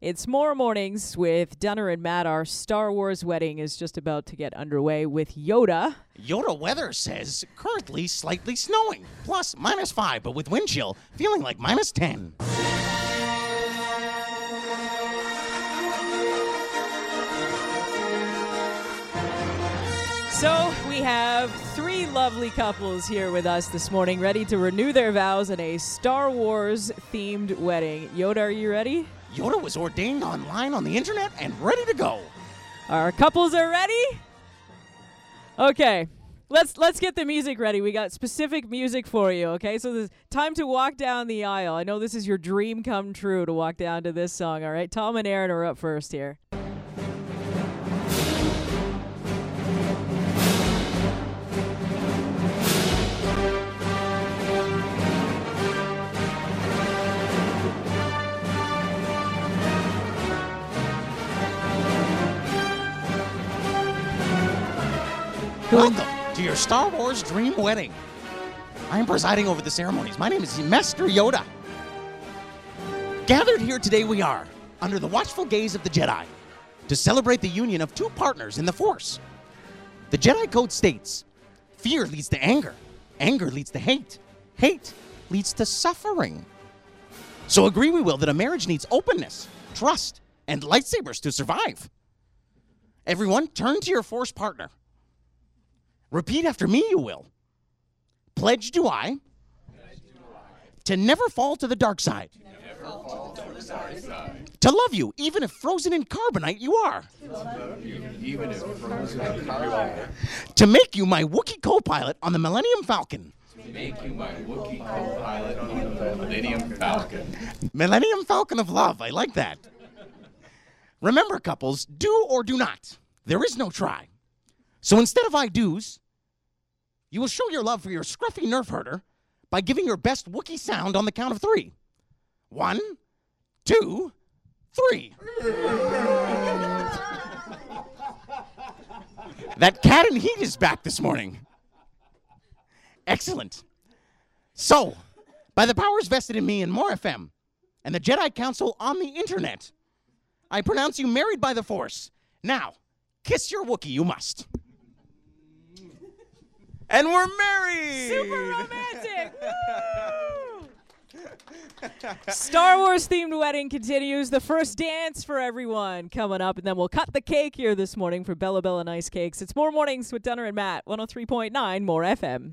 It's more mornings with Dunner and Matt. Our Star Wars wedding is just about to get underway with Yoda. Yoda weather says currently slightly snowing, plus minus five, but with wind chill feeling like minus 10. So we have three lovely couples here with us this morning, ready to renew their vows in a Star Wars themed wedding. Yoda, are you ready? Yoda was ordained online on the internet and ready to go. Our couples are ready? Okay. Let's let's get the music ready. We got specific music for you, okay? So it's time to walk down the aisle. I know this is your dream come true to walk down to this song, all right? Tom and Aaron are up first here. Welcome to your Star Wars dream wedding. I am presiding over the ceremonies. My name is Master Yoda. Gathered here today, we are, under the watchful gaze of the Jedi, to celebrate the union of two partners in the Force. The Jedi Code states fear leads to anger, anger leads to hate, hate leads to suffering. So agree we will that a marriage needs openness, trust, and lightsabers to survive. Everyone, turn to your Force partner. Repeat after me, you will. Pledge do I, to never fall to the dark side. To love you, even if frozen in carbonite you are. carbonite. To make you my Wookiee co pilot on the Millennium Falcon. Make you my Wookiee co-pilot on the Millennium Falcon. Millennium Falcon of Love, I like that. Remember, couples, do or do not. There is no try. So instead of I do's, you will show your love for your scruffy nerf herder by giving your best Wookiee sound on the count of three. One, two, three. that cat in heat is back this morning. Excellent. So, by the powers vested in me in More FM and the Jedi Council on the internet, I pronounce you married by the Force. Now, kiss your Wookiee, you must. And we're married! Super romantic! Star Wars themed wedding continues. The first dance for everyone coming up, and then we'll cut the cake here this morning for Bella Bella Nice Cakes. It's more mornings with Dunner and Matt, 103.9 More FM.